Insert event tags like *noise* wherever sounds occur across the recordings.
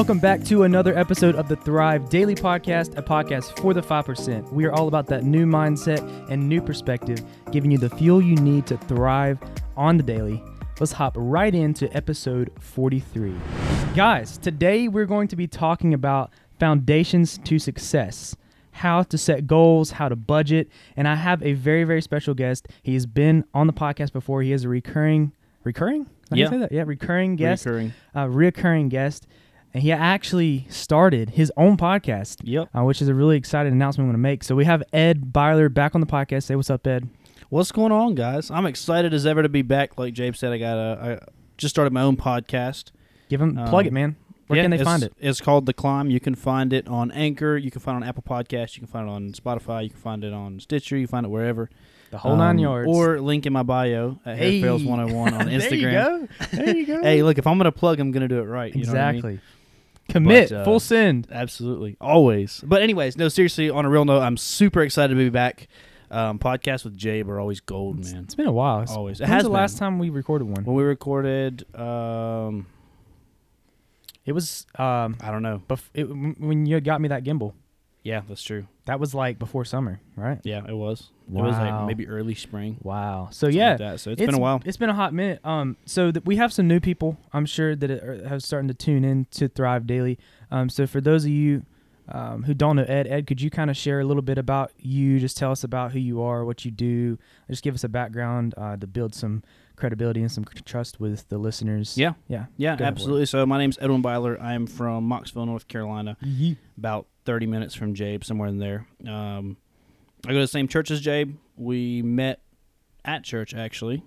Welcome back to another episode of the Thrive Daily Podcast, a podcast for the 5%. We are all about that new mindset and new perspective, giving you the fuel you need to thrive on the daily. Let's hop right into episode 43. Guys, today we're going to be talking about foundations to success, how to set goals, how to budget, and I have a very, very special guest. He's been on the podcast before. He is a recurring, recurring? You Yeah. say that? Yeah, recurring guest Recurring. a reoccurring guest, and he actually started his own podcast, Yep. uh, which is a really exciting announcement I'm going to make. So we have Ed Byler back on the podcast. Say what's up, Ed. What's going on, guys? I'm excited as ever to be back. Like Jabe said, I got a, I just started my own podcast. Give him plug Um, it, man. Where Yeah, can they find it? It's called The Climb. You can find it on Anchor. You can find it on Apple Podcasts. You can find it on Spotify. You can find it on Stitcher. You can find it wherever. The whole nine Um, yards. Or link in my bio at Hey. Hairfails101 on Instagram. *laughs* there you go. There you go. Hey, look, if I'm going to plug, I'm going to do it right. You know Commit But, uh, full send. Absolutely. Always. But anyways, no, seriously, on a real note, I'm super excited to be back. Um, podcasts with Jabe are always gold, man. It's been a while. It's- Always. It has the been. last time we recorded one? When we recorded, um, It was um, I don't know. bef- it, when you got me that gimbal. Yeah, that's true. That was like before summer, right? Yeah, it was. It was like maybe early spring. Wow. So something yeah, like that. So it's been a while. It's been a hot minute. Um, so th- we have some new people. I'm sure that are, have starting to tune in to Thrive Daily. Um, so for those of you um, who don't know Ed, Ed, could you kind of share a little bit about you? Just tell us about who you are, what you do. Just give us a background uh, to build some credibility and some trust with the listeners. Yeah, Yeah. yeah, Go absolutely. So my name's Edwin Byler. I am from Mocksville, North Carolina, about 30 minutes from Jabe, somewhere in there. Um, I go to the same church as Jabe. We met at church, actually,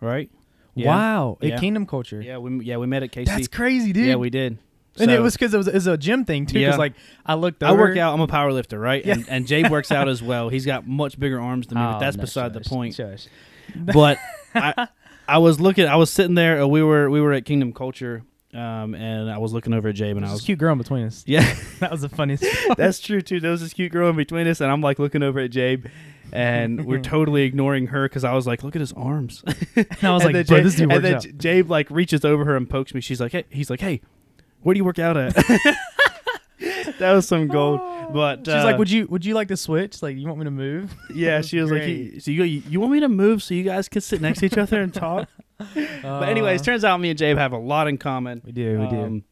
right? Yeah. Wow. Yeah. A kingdom culture. Yeah, we yeah we met at KC. That's crazy, dude. Yeah, we did. and it was because it was, it was a gym thing too. Because Yeah. like I looked. I work out. I'm a power lifter, right? Yeah. And, and Jabe works out as well. He's got much bigger arms than me, but Oh, that's no, beside shush, the point. shush. but *laughs* I, I was looking. I was sitting there. Uh, we were we were at Kingdom Culture, um, and I was looking over at Jabe, and I was cute girl in between us. yeah, *laughs* That was the funniest. *laughs* that's true too. There was this cute girl in between us, and I'm like looking over at Jabe, and *laughs* we're totally ignoring her because I was like, look at his arms. and I was and like, bro, Jabe, this dude and works then out. Jabe like reaches over her and pokes me. She's like, hey, he's like, hey, where do you work out at? that was some gold. But She's uh, like, would you would you like to switch? Like, you want me to move? Yeah, she was like, Great. "You- "So you you want me to move so you guys can sit next to each other and talk?" But anyways, turns out me and Jabe have a lot in common. we do, we do. Um,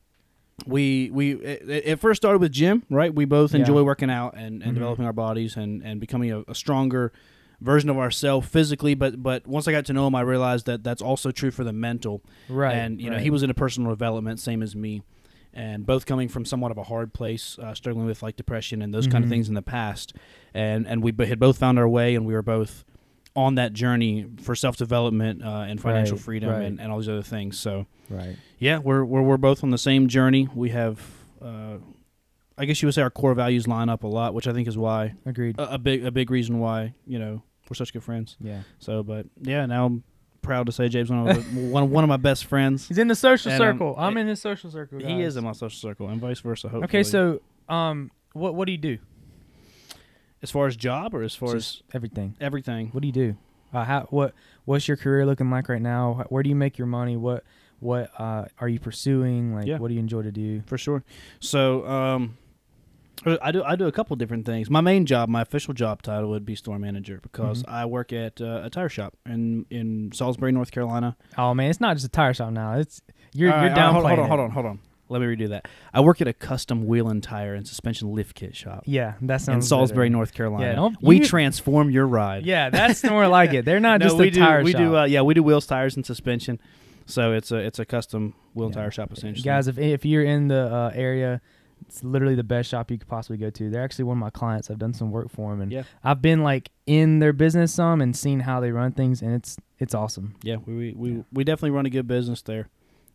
we we it, it first started with gym, right? We both Yeah. enjoy working out and, and Mhm. developing our bodies and, and becoming a, a stronger version of ourselves physically. But but once I got to know him, I realized that that's also true for the mental. right. and you know, he was into personal development, same as me, and both coming from somewhat of a hard place, uh, struggling with like depression and those kind Mhm. of things in the past. And and we had both found our way, and we were both on that journey for self development uh, and financial Right, freedom right. and, and all these other things. So right. yeah, we're we're we're both on the same journey. We have. Uh, I guess you would say our core values line up a lot, which I think is why Agreed. a, a big a big reason why you know we're such good friends. yeah. So, but yeah, now I'm proud to say James one of one one of my best friends. He's in the social And, circle. I'm in his social circle. He is in my social circle, and vice versa. Hopefully. Okay, so um, what what do you do? As far as job or as far Just everything. as everything, What do you do? Uh, how what what's your career looking like right now? Where do you make your money? What what uh, are you pursuing? Like, Yeah. what do you enjoy to do? for sure. So, um, I do I do a couple different things. My main job, my official job title would be store manager because Mhm. I work at uh, a tire shop in in Salisbury, North Carolina. Oh man, it's not just a tire shop now. It's you're All you're all downplaying. right, hold on, hold on, hold on. Let me redo that. I work at a custom wheel and tire and suspension lift kit shop Yeah, that sounds in Salisbury, better. North Carolina. Yeah, don't- we you- transform your ride. Yeah, that's more like it. They're not *laughs* no, just we a do. tire we shop. do. Uh, yeah, we do wheels, tires, and suspension. So it's a it's a custom wheel and Yeah. tire shop essentially. Guys, if if you're in the uh, area, it's literally the best shop you could possibly go to. They're actually one of my clients. I've done some work for them, and Yeah. I've been like in their business some and seen how they run things, and it's it's awesome. Yeah, we we, we, we definitely run a good business there.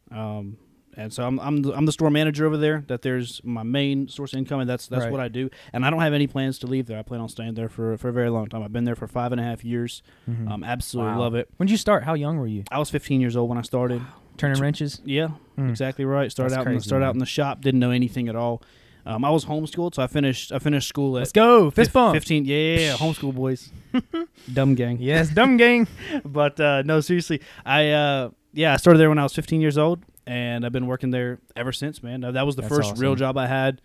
Um, and so I'm I'm the, I'm the store manager over there. That there's my main source of income, and that's that's Right. what I do. And I don't have any plans to leave there. I plan on staying there for for a very long time. I've been there for five and a half years. Mhm. Um, absolutely Wow. love it. When did you start? How young were you? I was 15 years old when I started. Turning wrenches? Yeah, Mm. exactly right. Started That's out in the, started man. out in the shop. Didn't know anything at all. Um, I was homeschooled, so I finished I finished school at Let's go. Fist fif- bump. 15. Yeah, yeah, yeah, homeschool boys. *laughs* Dumb gang. Yes, dumb gang. *laughs* but uh, no, seriously, I uh, yeah, I started there when I was 15 years old, and I've been working there ever since, man. That was the That's first real job I had.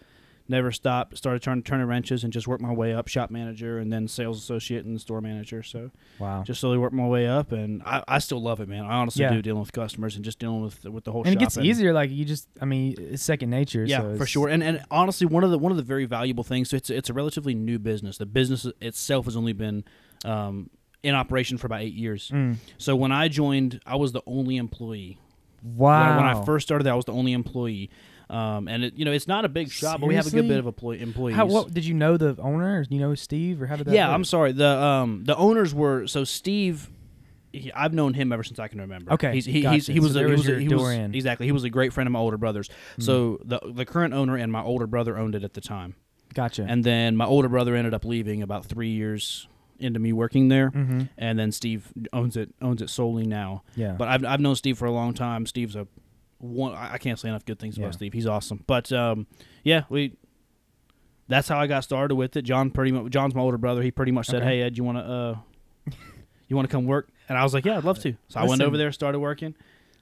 Never stopped. Started trying turning turning wrenches and just worked my way up. Shop manager and then sales associate and store manager. So Wow. just slowly worked my way up, and I, I still love it, man. I honestly Yeah. do dealing with customers and just dealing with with the whole. and it gets easier. Like you just, I mean, it's second nature. Yeah, so for sure. And and honestly, one of the one of the very valuable things. So it's it's a relatively new business. The business itself has only been um, in operation for about eight years. Mm. So when I joined, I was the only employee. Wow. When, when I first started, there, I was the only employee. Um, and it, you know, it's not a big shop, but we have a good Seriously? bit of employ- employees. How, what did you know the owner? You know Steve, or how did that? yeah, work? I'm sorry. The um the owners were so Steve. He, I've known him ever since I can remember. Okay, he's, he, gotcha. he's, he was So a, there he was was, a, your he door was in. exactly he was a great friend of my older brother's. So the the current owner and my older brother owned it at the time, Gotcha. and then my older brother ended up leaving about three years into me working there, mm-hmm. and then Steve owns it owns it solely now. Yeah. But I've I've known Steve for a long time. Steve's a one. I can't say enough good things Yeah. about Steve. He's awesome. But um, yeah, we. That's how I got started with it. John pretty much. John's my older brother. He pretty much said, Okay. "Hey Ed, you want to uh, you want to come work?" And I was like, "Yeah, I'd love to." So I went over there, started working.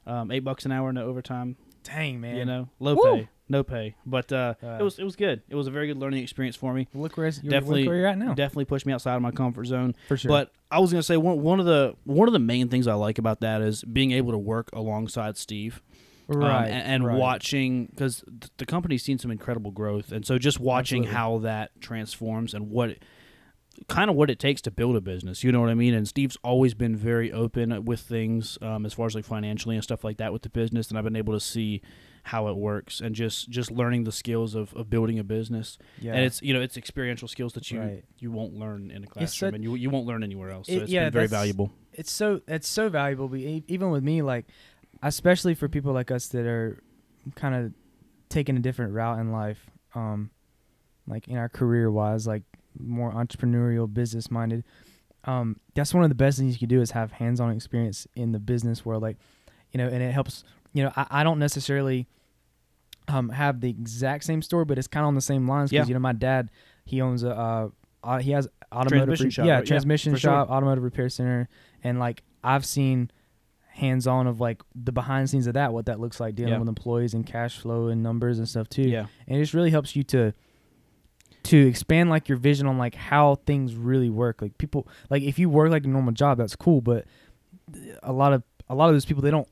Um, eight bucks an hour, no overtime. Dang man. You know, low Woo. pay, no pay. But uh, Uh, it was it was good. It was a very good learning experience for me. Look where Definitely- look where you're at now. Definitely pushed me outside of my comfort zone. for sure. But I was gonna say one one of the one of the main things I like about that is being able to work alongside Steve, um, right. and, and right. watching because th- the company's seen some incredible growth, and so just watching Absolutely. how that transforms and what kind of what it takes to build a business. You know what I mean? And Steve's always been very open with things um, as far as like financially and stuff like that with the business, and I've been able to see how it works and just just learning the skills of, of building a business Yeah. and it's you know it's experiential skills that you Right. you won't learn in a classroom and you you won't learn anywhere else. So It- it's yeah, been very valuable. it's so it's so valuable. But even with me, like especially for people like us that are kind of taking a different route in life, um, like in our career wise, like more entrepreneurial, business minded. Um, that's one of the best things you can do is have hands on experience in the business world, like you know, and it helps. You know, I, I don't necessarily um have the exact same story, but it's kind of on the same lines because Yeah. you know my dad he owns a uh, uh he has automotive Transmission re- shop, yeah right? Yeah, transmission sure. shop automotive repair center and like I've seen hands on of like the behind scenes of that what that looks like dealing Yeah. with employees and cash flow and numbers and stuff too Yeah, and it just really helps you to to expand like your vision on like how things really work like people like if you work like a normal job that's cool but a lot of a lot of those people they don't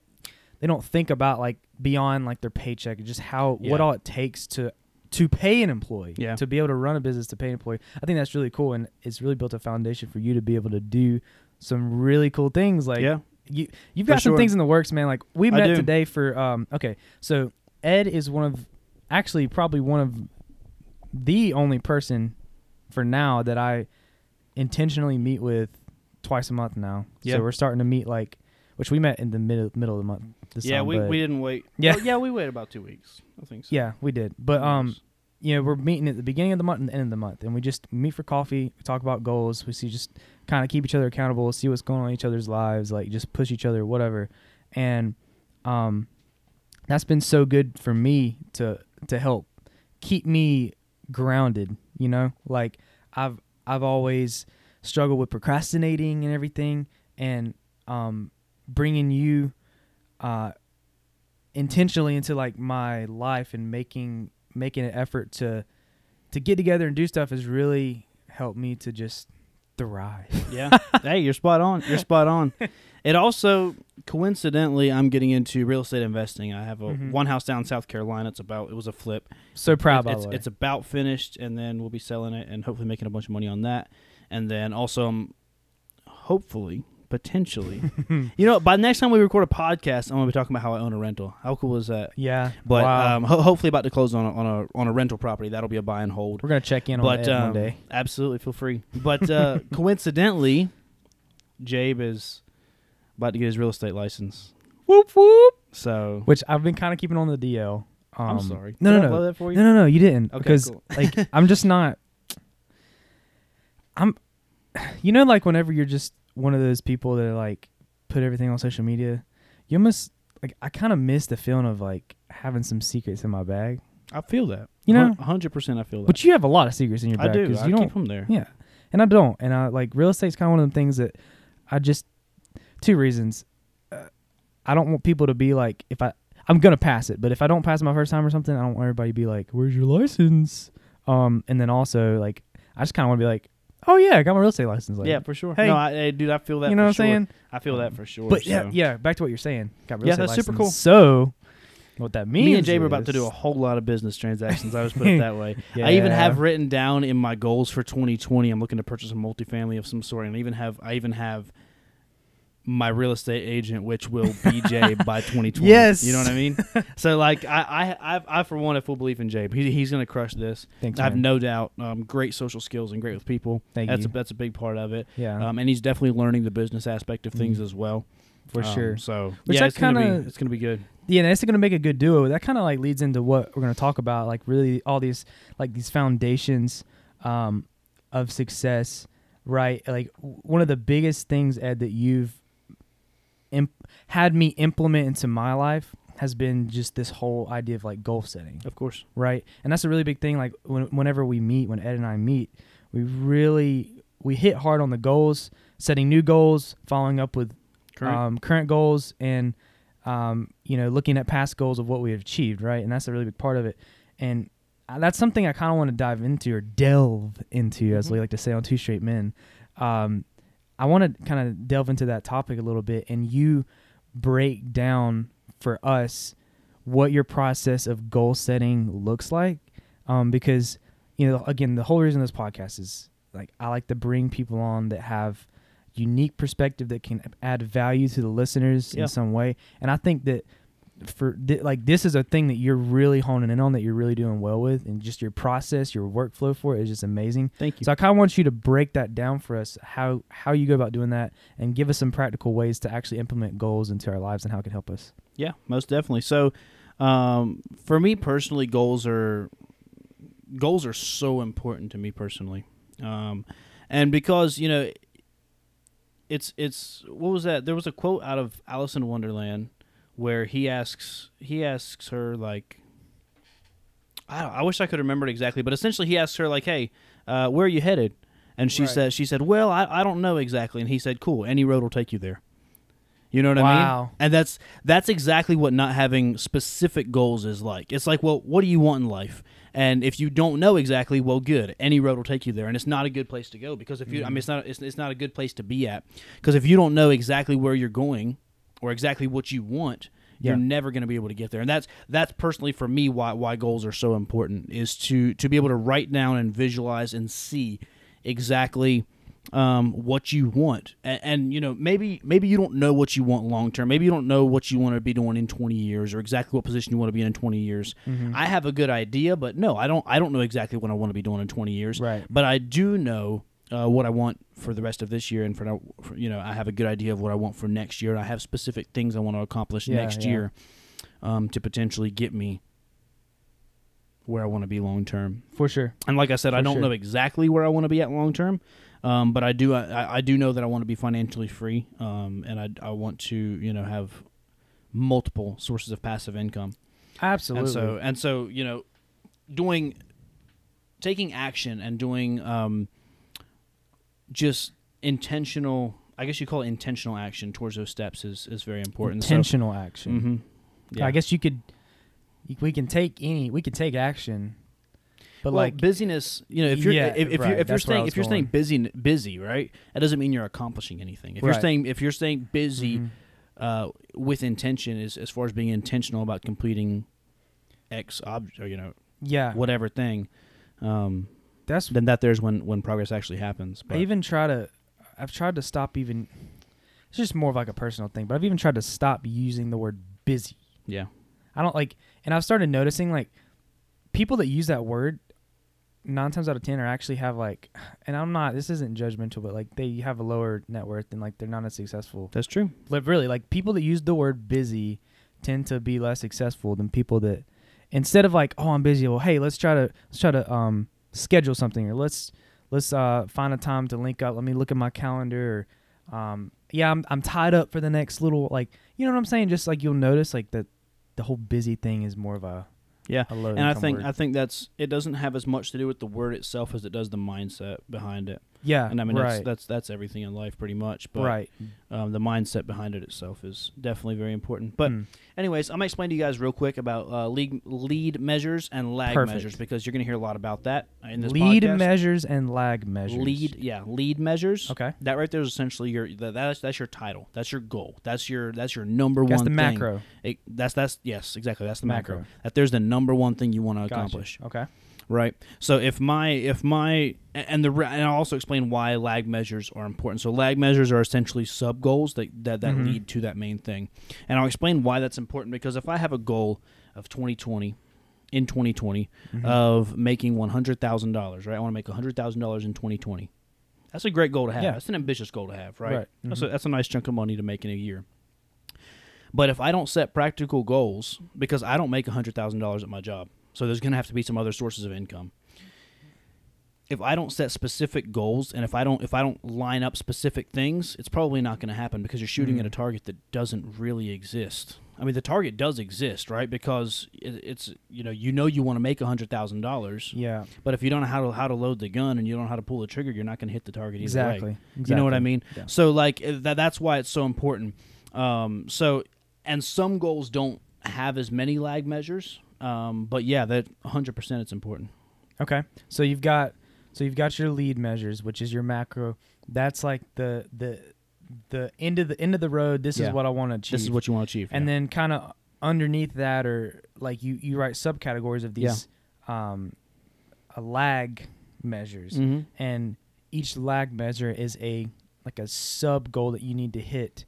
they don't think about like beyond like their paycheck just how what all it takes to to pay an employee Yeah. to be able to run a business to pay an employee i think that's really cool and it's really built a foundation for you to be able to do some really cool things like yeah, you you've For got some sure. things in the works, man. Like we met today for um okay, so Ed is one of actually probably one of the only person for now that I intentionally meet with twice a month now. Yeah. So we're starting to meet like which we met in the middle middle of the month. This yeah. time, We, we didn't wait. Yeah. Well, yeah, we waited about two weeks. I think so. yeah, we did. But um you know, we're meeting at the beginning of the month and the end of the month, and we just meet for coffee, we talk about goals, we see just kind of keep each other accountable, see what's going on in each other's lives, like just push each other, whatever. And um, that's been so good for me to to help keep me grounded. You know, like I've I've always struggled with procrastinating and everything, and um, bringing you uh, intentionally into like my life and making making an effort to to get together and do stuff has really helped me to just thrive. Yeah. *laughs* hey, you're spot on. You're spot on. *laughs* It also coincidentally, I'm getting into real estate investing. I have a Mhm. one house down in South Carolina. It's about it was a flip. So proud, of It- it's, it's about finished, and then we'll be selling it and hopefully making a bunch of money on that. And then also, um, hopefully, potentially, *laughs* you know, by the next time we record a podcast, I'm gonna be talking about how I own a rental. How cool is that? yeah, But wow. um, ho- hopefully, about to close on a, on a on a rental property. That'll be a buy and hold. we're gonna check in on But um, one day. absolutely, feel free. But uh, *laughs* coincidentally, Jabe is about to get his real estate license. Whoop whoop. So Which I've been kind of keeping on the DL. Um, I'm sorry. No, Did no, I no. that for you? No, no, no, you didn't. Okay, because cool. like *laughs* I'm just not. I'm, you know, like whenever you're just one of those people that like put everything on social media, you almost like I kind of miss the feeling of like having some secrets in my bag. I feel that. You know? hundred percent. I feel that. But you have a lot of secrets in your bag. I do. because I you keep don't. them there. Yeah, and I don't. And I like real estate's kind of one of the things that I just two reasons. Uh, I don't want people to be like if I I'm gonna pass it. But if I don't pass it my first time or something, I don't want everybody to be like, "Where's your license?" Um, and then also like, I just kind of want to be like, "Oh yeah, I got my real estate license." Like, yeah, for sure. hey, no, I, dude, I feel that. you know for what I'm sure. saying? I feel that for sure. But yeah, so. yeah. Back to what you're saying. Got real Yeah, estate that's super cool. So, what that means? Me and Jay were about to do a whole lot of business transactions. I was put it that way. Yeah. *laughs* I even have written down in my goals for 2020. I'm looking to purchase a multifamily of some sort, and I even have I even have my real estate agent, which will *laughs* be Jay by 2020. Yes. you know what I mean. *laughs* so like I I I, I for one have full belief in Jay. He, he's going to crush this. Thanks, I have man. no doubt. Um, great social skills and great with people. Thank that's you. A, that's a big part of it. Yeah, Um, and he's definitely learning the business aspect of things Mhm. as well. for Um, sure. So Which yeah, it's gonna kinda- be it's gonna be good. Yeah, and that's going to make a good duo. That kind of like leads into what we're going to talk about, like really all these like these foundations um, of success, right? Like one of the biggest things, Ed, that you've had me implement into my life has been just this whole idea of like goal setting, Of course. right? And that's a really big thing. Like when, whenever we meet, when Ed and I meet, we really we hit hard on the goals, setting new goals, following up with Correct. um, current goals and um, you know looking at past goals of what we have achieved right and that's a really big part of it and uh, that's something i kind of want to dive into or delve into as Mhm. we like to say on two straight men um, i want to kind of delve into that topic a little bit and you break down for us what your process of goal setting looks like um, because you know again the whole reason this podcast is like i like to bring people on that have unique perspective that can add value to the listeners Yeah. in some way and i think that for th- like this is a thing that you're really honing in on that you're really doing well with and just your process your workflow for it is just amazing Thank you. so i kind of want you to break that down for us how how you go about doing that and give us some practical ways to actually implement goals into our lives and how it can help us Yeah, most definitely. So, um, for me personally, goals are goals are so important to me personally, um, and because you know, it's it's what was that? There was a quote out of Alice in Wonderland where he asks he asks her like. I, don't, I wish I could remember it exactly, but essentially he asks her like, "Hey, uh, where are you headed?" And she Right. said, "She said, well, I, I don't know exactly." And he said, "Cool, any road will take you there." You know what I mean? Wow. And that's that's exactly what not having specific goals is like. It's like, well, what do you want in life? And if you don't know exactly, well, good. Any road will take you there, and it's not a good place to go because if you, I mean, it's not it's, it's not a good place to be at because if you don't know exactly where you're going or exactly what you want, you're Yeah. never going to be able to get there. And that's that's personally for me why why goals are so important is to to be able to write down and visualize and see exactly um, what you want, and, and you know maybe maybe you don't know what you want long term. Maybe you don't know what you want to be doing in 20 years, or exactly what position you want to be in in 20 years. Mm-hmm. I have a good idea, but no, I don't. I don't know exactly what I want to be doing in 20 years. Right. But I do know uh, what I want for the rest of this year, and for, for you know, I have a good idea of what I want for next year, and I have specific things I want to accomplish Yeah, next yeah. year um, to potentially get me where I want to be long term. for sure And like I said, I don't sure. know exactly where I want to be at long term, um, but I do. I, I do know that I want to be financially free, um, and I, I want to you know have multiple sources of passive income. absolutely And so and so you know, doing, taking action and doing um, just intentional. I guess you call it intentional action towards those steps is is very important. So- intentional action Mhm. Yeah. I guess you could. We can take any. We could take action, but well, like busyness, you know, if you're Yeah, if, if right, you're if you're that's where I staying if you're staying busy busy, right? That doesn't mean you're accomplishing anything. If you're Right. staying if you're staying busy Mhm. uh, with intention, is as far as being intentional about completing X object or you know yeah, whatever thing, um, that's. then that there's when when progress actually happens. I But even try to. I've tried to stop even. It's just more of like a personal thing, but I've even tried to stop using the word busy. yeah, I don't like, and I've started noticing like people that use that word nine times out of ten are actually have like, and I'm not. This isn't judgmental, but like they have a lower net worth and like they're not as successful. that's true. Like really, like people that use the word busy tend to be less successful than people that instead of like, oh, I'm busy. Well, hey, let's try to let's try to um schedule something or let's let's uh find a time to link up. Let me look at my calendar. Or, um, yeah, I'm I'm tied up for the next little like you know what I'm saying. Just like you'll notice like that the whole busy thing is more of a Yeah, a and I think word. I think that's it doesn't have as much to do with the word itself as it does the mindset behind it. Yeah. And I mean, right. that's, that's that's everything in life, pretty much. But right. um, the mindset behind it itself is definitely very important. But Mm. anyways, I'm gonna explain to you guys real quick about uh, lead lead measures and lag Perfect. measures because you're gonna hear a lot about that in this lead podcast. measures and lag measures. Lead, yeah, lead measures. Okay. That right there is essentially your that, that's that's your title. That's your goal. That's your that's your number That's one That's the thing. macro. It- that's that's yes, exactly. That's the macro. Macro. That there's the number one thing you want to Gotcha. accomplish. Okay. Right. So if my if my and the and I'll also explain why lag measures are important. So lag measures are essentially sub goals that that, that Mhm. lead to that main thing, and I'll explain why that's important because if I have a goal of 2020 in 2020 Mhm. of making one hundred thousand dollars, right? I want to make hundred thousand dollars in 2020. That's a great goal to have. Yeah. That's an ambitious goal to have, right? Right. That's Mhm. a that's a nice chunk of money to make in a year. But if I don't set practical goals, because I don't make hundred thousand dollars at my job, so there's going to have to be some other sources of income. If I don't set specific goals, and if I don't if I don't line up specific things, it's probably not going to happen because you're shooting at a Mm. target that doesn't really exist. I mean, the target does exist, right? Because it's you know you know you want to make hundred thousand dollars, Yeah. but if you don't know how to how to load the gun and you don't know how to pull the trigger, you're not going to hit the target either Exactly. way. exactly. You know what I mean? Yeah. So like uh, that that's why it's so important. Um, so and some goals don't have as many lag measures. Um, but yeah, that 100% it's important. Okay. So you've got so you've got your lead measures, which is your macro. That's like the the the end of the end of the road. This Yeah. is what I want to achieve. This is what you want to achieve. and yeah. then kind of underneath that, or like you you write subcategories of these um, a lag measures, Mhm. and each lag measure is a like a sub goal that you need to hit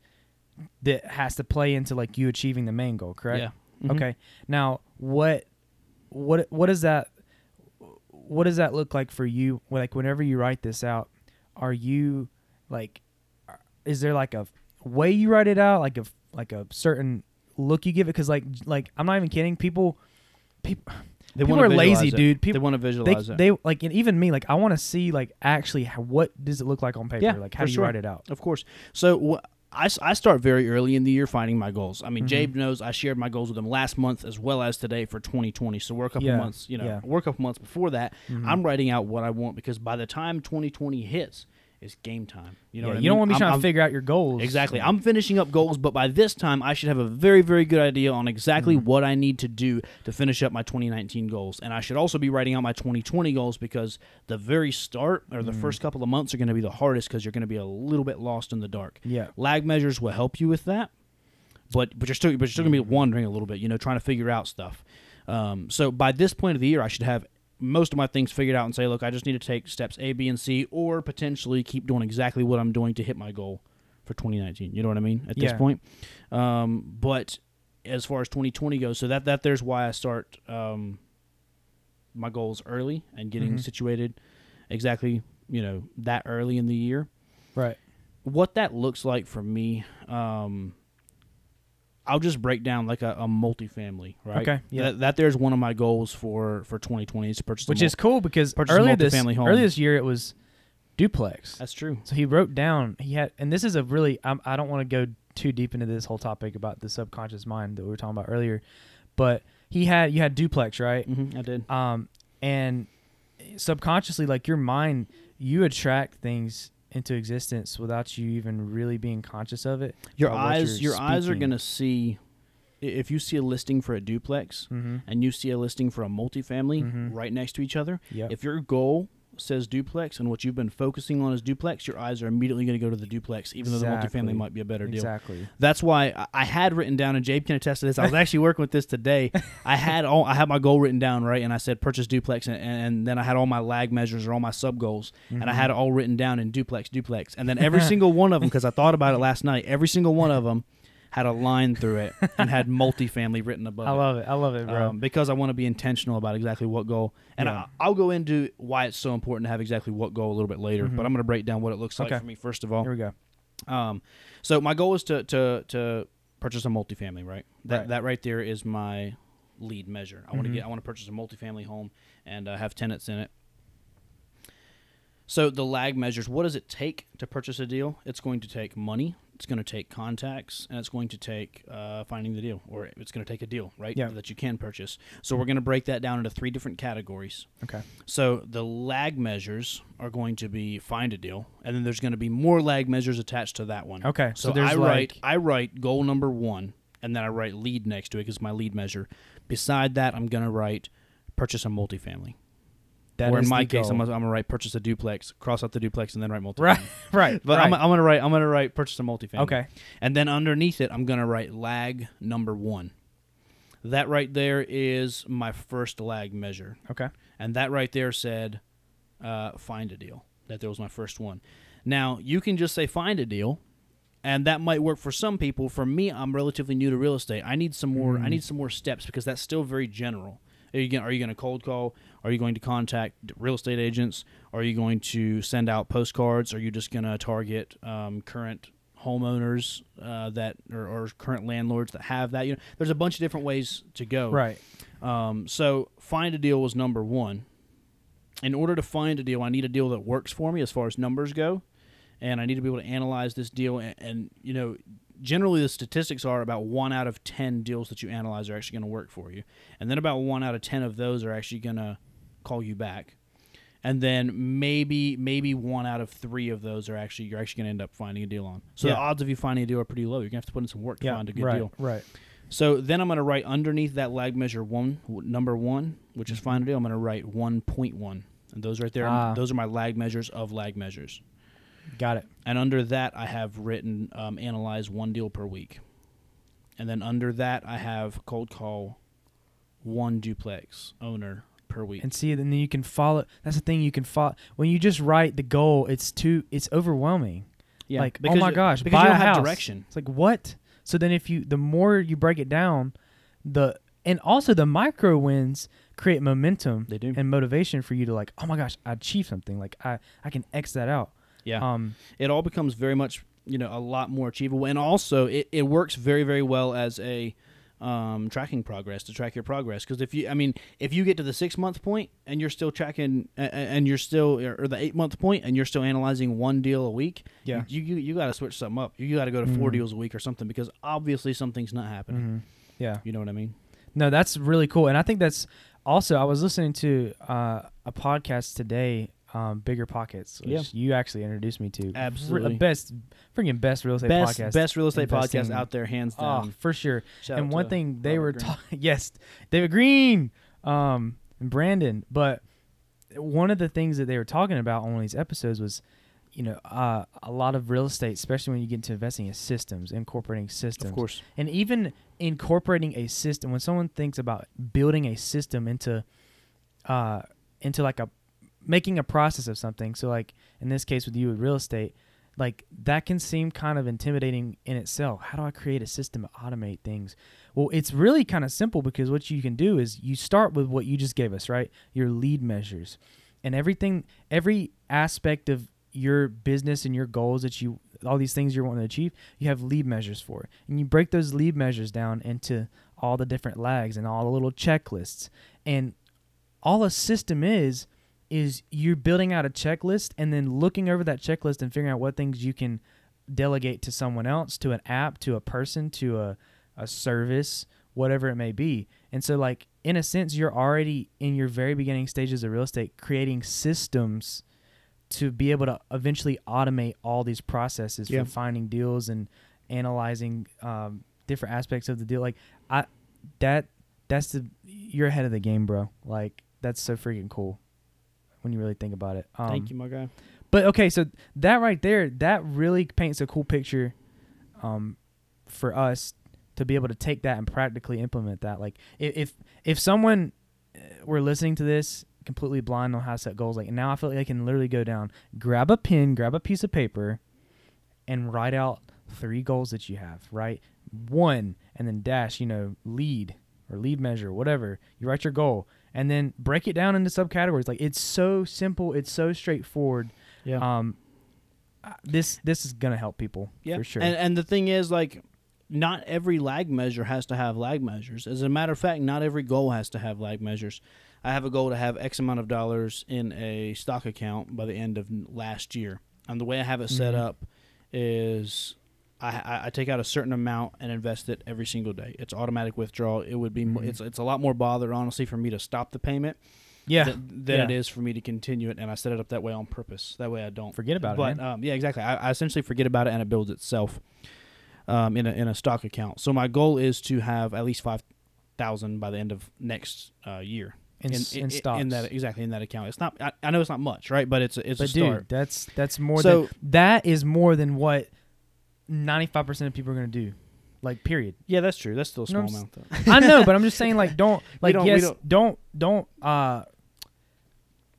that has to play into like you achieving the main goal. Correct. Yeah. Mhm. Okay. Now, what what what does that what does that look like for you? Like whenever you write this out, are you like is there like a way you write it out, like a like a certain look you give it cuz like like I'm not even kidding, people people They people are lazy, it. dude. People they want to they, visualize it. they like and even me like I want to see like actually how, what does it look like on paper? Yeah, like how do you sure. write it out? Of course. So wh- I, I start very early in the year finding my goals. I mean, Mhm. Jabe knows I shared my goals with him last month as well as today for 2020. So we're a couple Yeah, months, you know, yeah. we're a couple months before that. Mhm. I'm writing out what I want because by the time 2020 hits, it's game time. You know Yeah, what I you don't want to be I'm- trying I'm- to figure out your goals. Exactly. I'm finishing up goals, but by this time, I should have a very, very good idea on exactly Mhm. what I need to do to finish up my 2019 goals. And I should also be writing out my 2020 goals because the very start or the Mhm. first couple of months are going to be the hardest because you're going to be a little bit lost in the dark. Yeah. Lag measures will help you with that, but but you're still but you're still going to Mm-hmm. be wandering a little bit. You know, trying to figure out stuff. Um, so by this point of the year, I should have most of my things figured out and say, look, I just need to take steps A, B, and C, or potentially keep doing exactly what I'm doing to hit my goal for 2019. You know what I mean? At this point, um, but as far as 2020 goes, so that that there's why I start um, my goals early and getting Mhm. situated exactly you know that early in the year Right. what that looks like for me um i'll just break down like a, a multifamily right Okay, yeah. that, that there's one of my goals for for 2020 is to purchase Which mul- is cool because earlier this home. earlier this year it was duplex. that's true So he wrote down he had, and this is a really I'm, I don't want to go too deep into this whole topic about the subconscious mind that we were talking about earlier, but he had you had duplex right, hmm i did um, and subconsciously like your mind you attract things into existence without you even really being conscious of it. your eyes your eyes are gonna see if you see a listing for a duplex Mm-hmm. and you see a listing for a multifamily Mhm. right next to each other Yep. if your goal says duplex and what you've been focusing on is duplex your eyes are immediately going to go to the duplex even though Exactly. the multifamily might be a better deal exactly. That's why I- had written down, and Jabe can attest to this. I was actually working with this today. *laughs* I had all I had my goal written down right, and I said purchase duplex, and, and then I had all my lag measures or all my sub goals, and I Mhm. had it all written down in duplex, duplex, and then every *laughs* single one of them, because I thought about it last night, every single one of them had a line through it and had *laughs* multifamily written above I it. love it. I love it, bro. Um, because I want to be intentional about exactly what goal, and Yeah. I, I'll go into why it's so important to have exactly what goal a little bit later. But I'm going to break down what it looks like Okay. for me first of all. Here we go. Um, so my goal is to to to purchase a multifamily, right? That Right. that right there is my lead measure. I want to Mhm. get I want to purchase a multifamily home and uh, have tenants in it. So the lag measures. What does it take to purchase a deal? It's going to take money it's going to take contacts, and it's going to take uh, finding the deal, or it's going to take a deal, right? Yeah. That you can purchase. So we're going to break that down into three different categories. Okay. So the lag measures are going to be find a deal, and then there's going to be more lag measures attached to that one. Okay. So, So, there's I like write I write goal number one, and then I write lead next to it because my lead measure. Beside that, I'm going to write purchase a multifamily. That or in my case, I'm I'm gonna write purchase a duplex, cross out the duplex, and then write multifamily. right, *laughs* right. But right. I'm, I'm gonna write I'm gonna write purchase a multifamily. okay. And then underneath it, I'm gonna write lag number one. That right there is my first lag measure, Okay. and that right there said uh, find a deal. That there was my first one. Now you can just say find a deal, and that might work for some people. For me, I'm relatively new to real estate. I need some more. I Mm. need some more steps because that's still very general. Are you gonna, are you going to cold call? Are you going to contact real estate agents? Are you going to send out postcards? Are you just going to target um, current homeowners uh, that or, or current landlords that have that? You know, there's a bunch of different ways to go. Right. Um, so find a deal was number one. In order to find a deal, I need a deal that works for me as far as numbers go, and I need to be able to analyze this deal. And, and you know, generally the statistics are about one out of ten deals that you analyze are actually going to work for you, and then about one out of ten of those are actually going to call you back, and then maybe maybe one out of three of those are actually you're actually going to end up finding a deal on. So the odds of you finding a deal are pretty low. You're gonna have to put in some work to Yeah. find a good right. deal. Right. So then I'm going to write underneath that lag measure one, number one, which is find a deal. I'm going to write 1.1, and those right there, Ah. those are my lag measures of lag measures. Got it. And under that, I have written um, analyze one deal per week, and then under that, I have cold call one duplex owner per week. And see, and then you can follow. That's the thing. You can follow when you just write the goal. It's too. It's overwhelming. yeah, like, oh my gosh, because buy you a don't have house. direction. It's like what? So then, if you the more you break it down, the and also the micro wins create momentum They do. and motivation for you to like. Oh my gosh, I achieved something. Like I I can X that out. Yeah. Um. it all becomes very much you know a lot more achievable and also it, it works very very well as a um, tracking progress to track your progress because if you i mean if you get to the six month point and you're still tracking and you're still or the eight month point and you're still analyzing one deal a week Yeah. you you, you got to switch something up you got to go to four Mhm. deals a week or something because obviously something's not happening mhm. Yeah. you know what i mean No, that's really cool, and I think that's also. I was listening to uh, a podcast today, um, Bigger Pockets, which Yeah. you actually introduced me to. Absolutely. the best, freaking best real estate best podcast. best real estate investing- podcast out there hands Oh, down for sure. Shout and one thing they Robert were talking, *laughs* yes, David Greene, um, and Brandon. But one of the things that they were talking about on these episodes was, you know, uh, a lot of real estate, especially when you get into investing in systems, incorporating systems, of course and even incorporating a system. When someone thinks about building a system into, uh, into like a making a process of something. So like in this case with you with real estate, like that can seem kind of intimidating in itself. How do I create a system to automate things? Well, it's really kind of simple because what you can do is you start with what you just gave us, right? Your lead measures. And everything every aspect of your business and your goals that you all these things you're wanting to achieve, you have lead measures for. And you break those lead measures down into all the different lags and all the little checklists. And all a system is is you're building out a checklist and then looking over that checklist and figuring out what things you can delegate to someone else, to an app, to a person, to a, a service, whatever it may be. And so like in a sense you're already in your very beginning stages of real estate creating systems to be able to eventually automate all these processes Yeah. for finding deals and analyzing um, different aspects of the deal. Like I that that's the you're ahead of the game, bro. Like that's so freaking cool when you really think about it. Um, thank you my guy But okay, so that right there, that really paints a cool picture um, for us to be able to take that and practically implement that. Like if if someone uh, were listening to this completely blind on how to set goals, like now I feel like I can literally go down, grab a pen, grab a piece of paper, and write out three goals that you have. Right, one, and then dash, you know, lead or lead measure, whatever. You write your goal, and then break it down into subcategories. Like it's so simple, it's so straightforward. yeah Um, this this is gonna help people Yeah, for sure. And and the thing is, like, not every lag measure has to have lag measures. As a matter of fact, not every goal has to have lag measures. I have a goal to have X amount of dollars in a stock account by the end of last year, and the way I have it set Mhm. up is I, I, take out a certain amount and invest it every single day. It's automatic withdrawal. It would be mo Mhm. it's it's a lot more bother honestly for me to stop the payment Yeah. th- than it Yeah. is for me to continue it, and I set it up that way on purpose. That way I don't Forget about but, it. But um, yeah, exactly. I, I essentially forget about it and it builds itself um, in a in a stock account. So my goal is to have at least five thousand by the end of next uh, year in, in, in, stocks. in that exactly in that account. It's not. I, I know it's not much, right? But it's a, it's but a dude, start. that's that's more So- than that is more than what ninety five percent of people are gonna do. Like period. Yeah, that's true. That's still a You know small what amount though. I know, but I'm just *laughs* saying like don't like don't- we yes don't- don't don't uh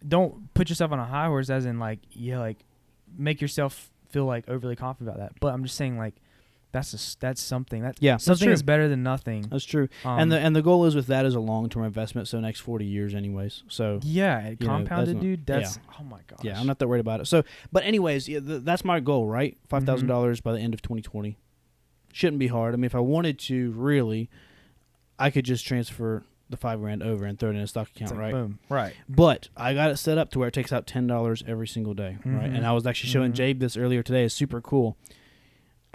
don't put yourself on a high horse as in like yeah like make yourself feel like overly confident about that. But I'm just saying like that's a, that's something that Yeah, that's something is better than nothing. That's true. Um, and the and the goal is with that is a long term investment, so next forty years, anyways. So yeah, you know, that's compounded, dude. That's oh my gosh. yeah, I'm not that worried about it. So, but anyways, yeah, th- that's my goal, right? Five Mm-hmm. dollars by the end of 2020. Shouldn't be hard. I mean, if I wanted to, really, I could just transfer the five grand over and throw it in a stock account, like, right? Boom. Right. But I got it set up to where it takes out ten dollars every single day, right? Mhm. And I was actually showing Mhm. Jabe this earlier today. It's super cool.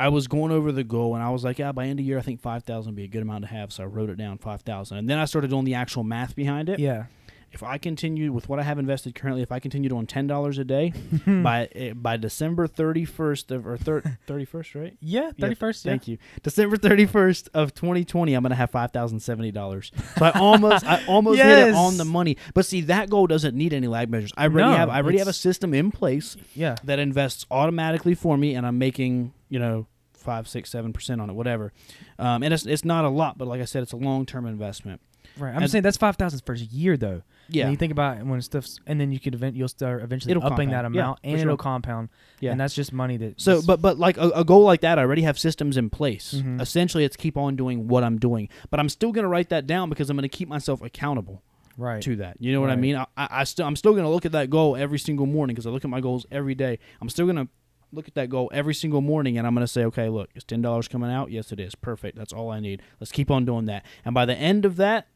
I was going over the goal, and I was like, "Yeah, by end of year, I think five thousand would be a good amount to have." So I wrote it down, five thousand, and then I started doing the actual math behind it. Yeah. If I continue with what I have invested currently, if I continue doing ten dollars a day *laughs* by eh, by December thirty first of or *laughs* thirty first, right? yeah. Thirty first. Yeah. Thank you. December thirty first of twenty twenty, I'm gonna have five thousand seventy dollars. So I almost I almost hit it on the money. But see, that goal doesn't need any lag measures. I already No, have I already have a system in place Yeah. that invests automatically for me, and I'm making you know five, six, seven percent on it, whatever. Um, and it's it's not a lot, but like I said, it's a long term investment. Right. I'm And- saying that's five thousand for a year though. Yeah. And you think about when stuff's, and then you could event, you'll start eventually It'll upping that compound. Yeah, amount, for and sure. it'll compound. Yeah. And that's just money that. So, but but like a, a goal like that, I already have systems in place. Mhm. Essentially, it's keep on doing what I'm doing, but I'm still going to write that down because I'm going to keep myself accountable right. to that. You know what I mean? I, I, I still I'm still going to look at that goal every single morning because I look at my goals every day. I'm still going to look at that goal every single morning and I'm going to say, okay, look, is ten dollars coming out? Yes, it is. Perfect. That's all I need. Let's keep on doing that. And by the end of that.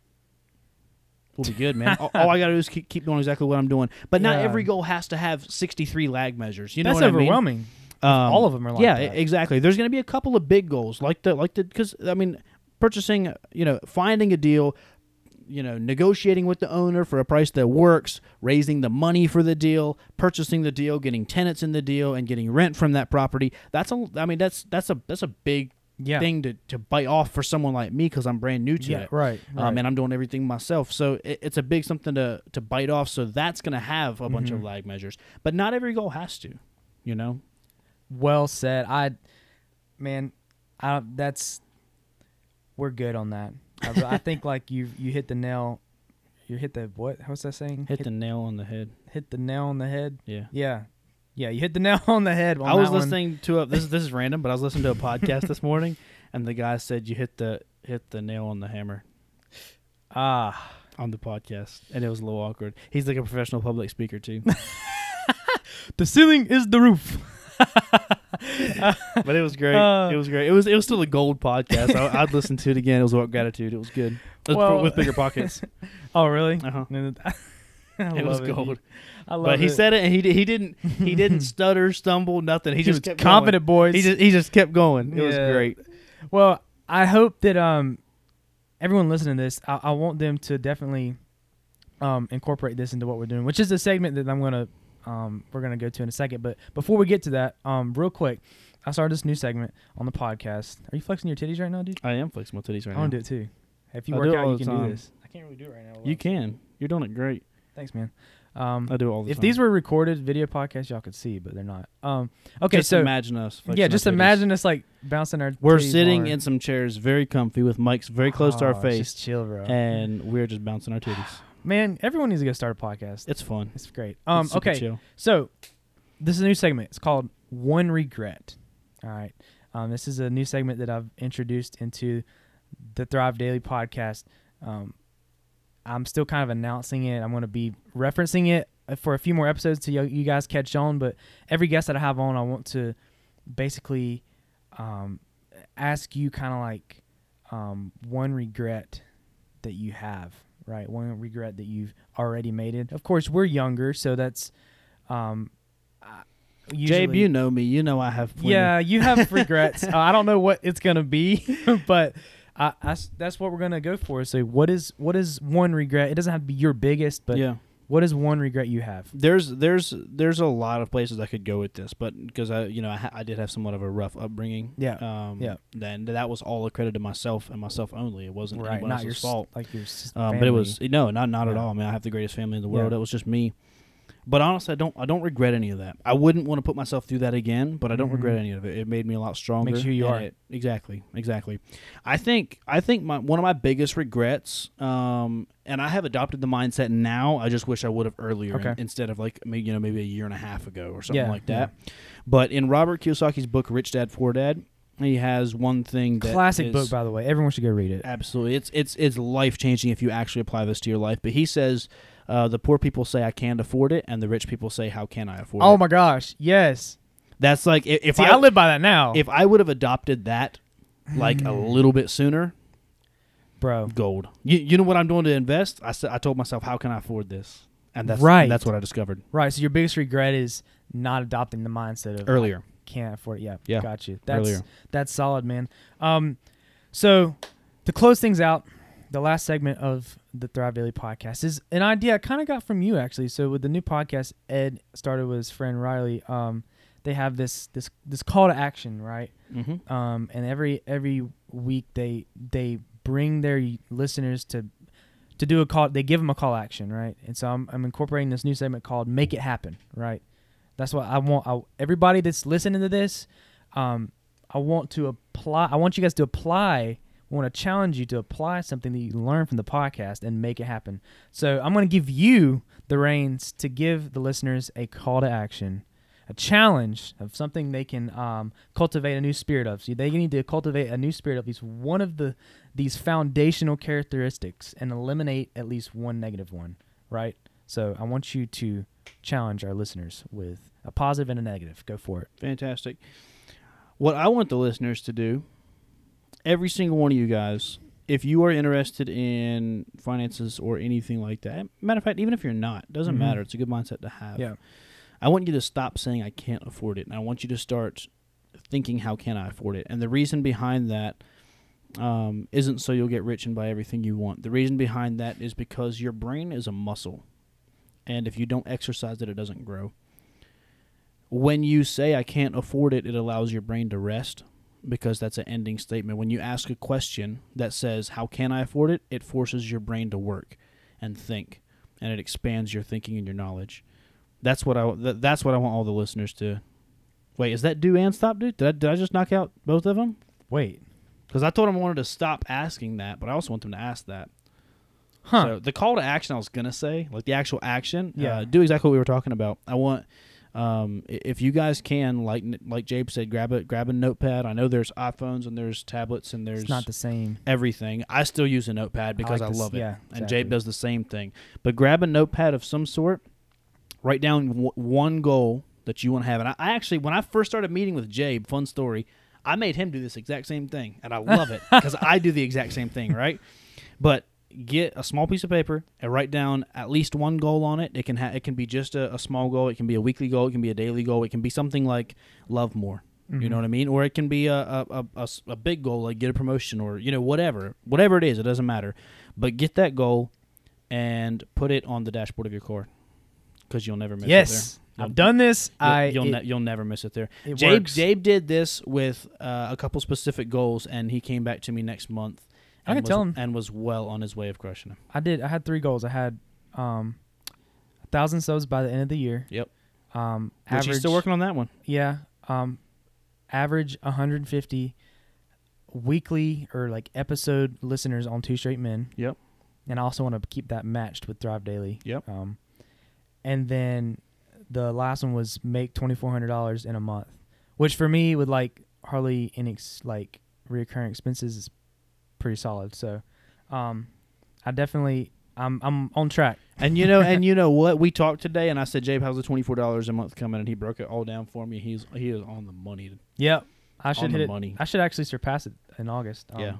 We'll be good, man. all, all I gotta do is keep, keep doing exactly what I'm doing. But not Yeah. every goal has to have 63 lag measures. You know that's what I mean? overwhelming. Um, all of them are like yeah, that. exactly. There's going to be a couple of big goals, like the like the because I mean, purchasing, you know, finding a deal, you know, negotiating with the owner for a price that works, raising the money for the deal, purchasing the deal, getting tenants in the deal, and getting rent from that property. That's a, I mean, that's that's a that's a big Yeah. thing to to bite off for someone like me because I'm brand new to yeah. it. Right. right. Um, and I'm doing everything myself, so it, it's a big something to to bite off. So that's gonna have a bunch of Mhm. lag measures, but not every goal has to, you know. well said. I, man, I that's we're good on that. I, I think like you you hit the nail. You hit the what? What's that saying? Hit the nail on the head. hit the nail on the head. Yeah. Yeah. Yeah, you hit the *laughs* nail on the head. on I was that one. listening to a this is this is *laughs* random, but I was listening to a podcast this morning, and the guy said you hit the hit the nail on the hammer Ah, on the podcast, and it was a little awkward. He's like a professional public speaker too, *laughs* the ceiling is the roof. *laughs* but it was great. Uh, it was great. It was it was still a gold podcast. I, I'd listen to it again. It was about gratitude. It was good. It was Well- with bigger pockets. *laughs* Oh, really? Uh-huh. *laughs* I It was love gold. I love But he said it, and he he didn't he didn't stutter, stumble, nothing. He, he, just kept confident, boys. Going. He just he just kept going. It was great. Well, I hope that um everyone listening to this, I, I want them to definitely um incorporate this into what we're doing, which is a segment that I'm gonna um we're gonna go to in a second. But before we get to that, um real quick, I started this new segment on the podcast. Are you flexing your titties right now, dude? I am flexing my titties right now. I now. want to do it too. If you I work out, you the can do this. I can't really do it right now. You can. You're doing it great. Thanks, man. Um, I do all the if time. these were recorded video podcasts, y'all could see, but they're not. Um, okay, just so imagine us. yeah, just imagine us like bouncing our. We're sitting hard. in some chairs, very comfy, with mics very close to Oh, our it's face, Just chill, bro. and we're just bouncing our titties. Man, everyone needs to go start a podcast. It's fun. It's great. Um, It's super okay, chill. so this is a new segment. It's called One Regret. All right. Um, this is a new segment that I've introduced into the Thrive Daily podcast. Um, I'm still kind of announcing it. I'm going to be referencing it for a few more episodes you, you guys catch on. But every guest that I have on, I want to basically um, ask you kind of like um, one regret that you have, right? One regret that you've already made it. Of course, we're younger, so that's um, usually, Jabe, you know me. You know I have. Plenty. Yeah, you have *laughs* regrets. uh, I don't know what it's gonna be, *laughs* but I, I that's what we're gonna go for. So, what is what is one regret? It doesn't have to be your biggest, but yeah. What is one regret you have? There's there's there's a lot of places I could go with this, but because I you know I, ha- I did have somewhat of a rough upbringing. Yeah. Um, Yeah. Then that was all accredited to myself and myself only. It wasn't Right, anyone not else's s- fault. like your Um, but it was no, not not at all. I mean, I have the greatest family in the world. Yeah. It was just me. But honestly, I don't I don't regret any of that. I wouldn't want to put myself through that again. But I don't Mhm. regret any of it. It made me a lot stronger. Makes you who you are. it- exactly, exactly. I think I think my one of my biggest regrets, um, and I have adopted the mindset now. I just wish I would have earlier Okay. in- instead of like maybe you know maybe a year and a half ago or something Yeah, like that. But in Robert Kiyosaki's book Rich Dad Poor Dad, he has one thing that classic book, by the way. Everyone should go read it. Absolutely, it's it's it's life changing if you actually apply this to your life. But he says uh, the poor people say I can't afford it, and the rich people say how can I afford it?" Oh my gosh, yes. That's like if, if See, I, I, live by that now, if I would have adopted that like a Mm. little bit sooner, bro. gold. You, you know what I'm doing to invest? I said I told myself how can I afford this, and that's Right. and that's what I discovered Right. So your biggest regret is not adopting the mindset of earlier. can't afford it. Yeah. Yeah, Got you. That's earlier. that's solid, man. Um, so to close things out, the last segment of the Thrive Daily podcast is an idea I kind of got from you actually. So with the new podcast, Ed started with his friend Riley. Um, they have this this this call to action, right? Mm-hmm. Um, and every every week they they bring their listeners to to do a call. They give them a call action, right? And so I'm I'm incorporating this new segment called "Make It Happen," right? That's what I want. I, everybody that's listening to this, um, I want to apply. I want you guys to apply. I want to challenge you to apply something that you learn from the podcast and make it happen. So I'm going to give you the reins to give the listeners a call to action, a challenge of something they can um, cultivate a new spirit of. So they need to cultivate a new spirit of at least one of the these foundational characteristics and eliminate at least one negative one. Right. So I want you to challenge our listeners with a positive and a negative. Go for it. Fantastic. What I want the listeners to do, every single one of you guys, if you are interested in finances or anything like that, matter of fact, even if you're not, doesn't Mhm. matter. It's a good mindset to have. Yeah. I want you to stop saying I can't afford it, and I want you to start thinking how can I afford it. And the reason behind that um, isn't so you'll get rich and buy everything you want. The reason behind that is because your brain is a muscle, and if you don't exercise it, it doesn't grow. When you say I can't afford it, it allows your brain to rest because that's an ending statement. When you ask a question that says how can I afford it, it forces your brain to work and think, and it expands your thinking and your knowledge. That's what I th- that's what I want all the listeners to. Wait, is that do and stop do? Did I, did I just knock out both of them? Wait. Because I told them I wanted to stop asking that, but I also want them to ask that. Huh. So the call to action I was gonna say, like the actual action, Yeah. uh, do exactly what we were talking about. I want, um, if you guys can, like like Jabe said, grab a grab a notepad. I know there's iPhones and there's tablets and there's it's not the same. everything. I still use a notepad because I, like this- love it, yeah, and. Jabe does the same thing. But grab a notepad of some sort, write down w- one goal that you want to have. And I, I actually, when I first started meeting with Jabe, fun story, I made him do this exact same thing, and I love it *laughs* because I do the exact same thing, right? But get a small piece of paper and write down at least one goal on it. It can ha- it can be just a, a small goal. It can be a weekly goal. It can be a daily goal. It can be something like love more. You Mhm. know what I mean? Or it can be a a a big goal like get a promotion or you know whatever whatever it is. It doesn't matter. But get that goal and put it on the dashboard of your car because you'll never miss it there. Yes. I've done this. You'll, I you'll, it, ne- you'll never miss it there. it Jabe. Jabe did this with uh, a couple specific goals, and he came back to me next month. I can was, tell him. and was well on his way of crushing him. I did. I had three goals. I had um, a thousand subs by the end of the year. Yep. Um, Which average. still working on that one. Yeah. Um, average 150 weekly or like episode listeners on Two Straight Men. Yep. And I also want to keep that matched with Thrive Daily. Yep. Um, and then the last one was make twenty four hundred dollars in a month, which for me with like hardly any ex- like reoccurring expenses is pretty solid. So, um, I definitely I'm I'm on track. *laughs* And you know, and you *laughs* know what? We talked today, and I said, "Jabe, how's the twenty four dollars a month coming?" And he broke it all down for me. He's he is on the money. Yep. I should on hit the it. money. I should actually surpass it in August. Um, yeah,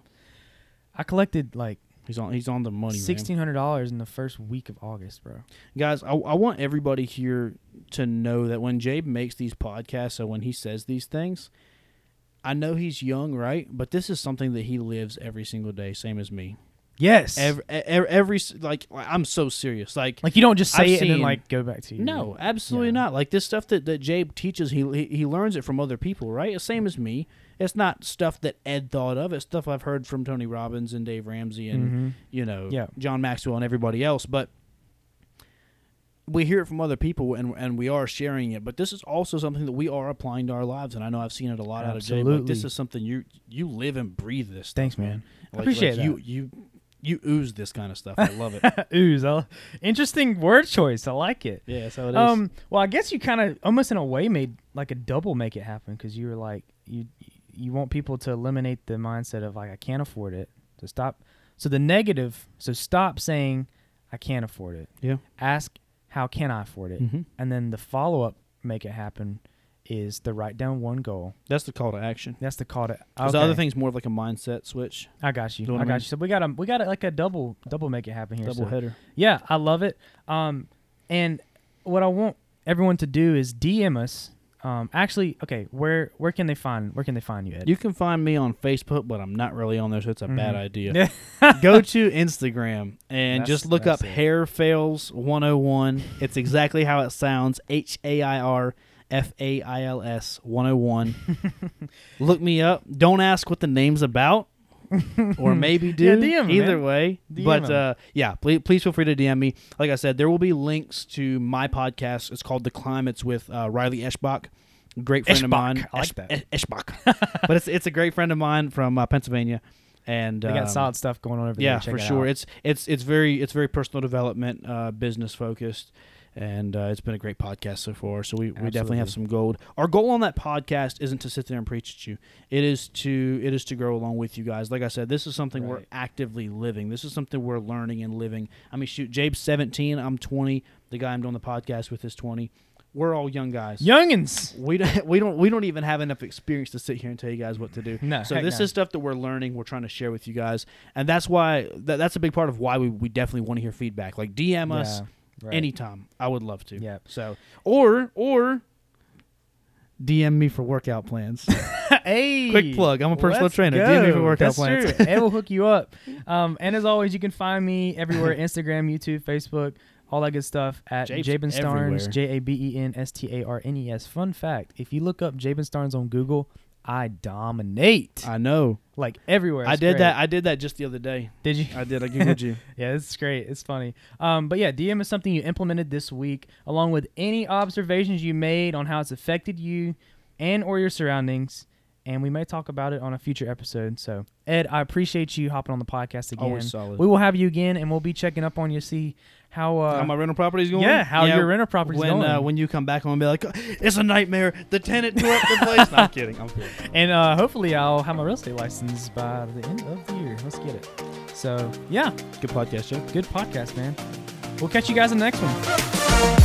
I collected like He's on. He's on the money. Sixteen hundred dollars in the first week of August, bro. Guys, I, I want everybody here to know that when Jabe makes these podcasts, so when he says these things, I know he's young, right? But this is something that he lives every single day, same as me. Yes. Every, every, every like, I'm so serious. Like, like you don't just say I've it and then like go back to you. no, absolutely Yeah. not. Like this stuff that, that Jabe teaches, he, he he learns it from other people, right? Same as me. It's not stuff that Ed thought of. It's stuff I've heard from Tony Robbins and Dave Ramsey and Mhm. you know Yeah. John Maxwell and everybody else. But we hear it from other people and and we are sharing it. But this is also something that we are applying to our lives. And I know I've seen it a lot out of Jabe. Like, this is something you you live and breathe this. Stuff, Thanks, man. I Like- appreciate like You you you ooze this kind of stuff. I love it. *laughs* Ooze. I- Interesting word choice. I like it. yeah, so it is. Um. Well, I guess you kind of almost in a way made like a double make it happen because you were like you you want people to eliminate the mindset of like I can't afford it to stop. So the negative. So stop saying I can't afford it. yeah. Ask how can I afford it, hmm and then the follow up make it happen is to write down one goal. That's the call to action. That's the call to. 'Cause Okay. The other thing's more of like a mindset switch, I got you. You know I I got mean? you. So we got a we got a, like a double double make it happen here. double so. header. Yeah, I love it. Um, and what I want everyone to do is DM us. Um, actually, okay, where where can they find where can they find you, Ed? You can find me on Facebook, but I'm not really on there, so it's a bad Mhm. idea. *laughs* Go to Instagram and That's- just look up it. Hair Fails 101. It's exactly how it sounds H A I R F A I L S 101. *laughs* look me up. Don't ask what the name's about. Or *laughs* maybe do Yeah, DM either man. way. DM but uh, yeah, please, please feel free to DM me. Like I said, there will be links to my podcast. It's called The Climates with uh, Riley Eschbach, great friend of mine. I like Esch- that. Eschbach, *laughs* but it's it's a great friend of mine from uh, Pennsylvania, and they got um, solid stuff going on over there. yeah, for sure. It's it's it's very it's very personal development, uh, business focused, and uh, it's been a great podcast so far. So we, we definitely have some gold. Our goal on that podcast isn't to sit there and preach at you. It is to it is to grow along with you guys. Like I said, this is something we're actively living. This is something we're learning and living. I mean, shoot, Jabe's seventeen. I'm twenty. The guy I'm doing the podcast with is twenty. We're all young guys. youngins. We don't, *laughs* we don't we don't even have enough experience to sit here and tell you guys what to do. *laughs* No, So this no. is stuff that we're learning. We're trying to share with you guys, and that's why that, that's a big part of why we, we definitely want to hear feedback. Like DM us Yeah, right. anytime. I would love to. Yeah. So or or DM me for workout plans. *laughs* hey, Quick plug. I'm a personal trainer. Go. DM me for workout That's plans. True. Ed will hook you *laughs* up. Um, and as always, you can find me everywhere: *laughs* Instagram, YouTube, Facebook, all that good stuff at Jabe's Jaben Starnes. J A B E N S T A R N E S. Fun fact: if you look up Jaben Starnes on Google, I dominate I know. like everywhere. I It's did great. that. I did that just the other day. Did you? I did. I googled you. *laughs* Yeah, it's great. It's funny. Um, but yeah, DM is something you implemented this week, along with any observations you made on how it's affected you and or your surroundings. And we may talk about it on a future episode. So, Ed, I appreciate you hopping on the podcast again. Always solid. We will have you again, and we'll be checking up on you, see how. Uh, how my rental property's going? yeah, how your rental property's when going. Uh, when you come back, I'm gonna be like, it's a nightmare. The tenant tore up the place. no, I'm kidding. I'm kidding. *laughs* and uh, hopefully, I'll have my real estate license by the end of the year. Let's get it. So, yeah, Good podcast, Joe. good podcast, man. We'll catch you guys in the next one.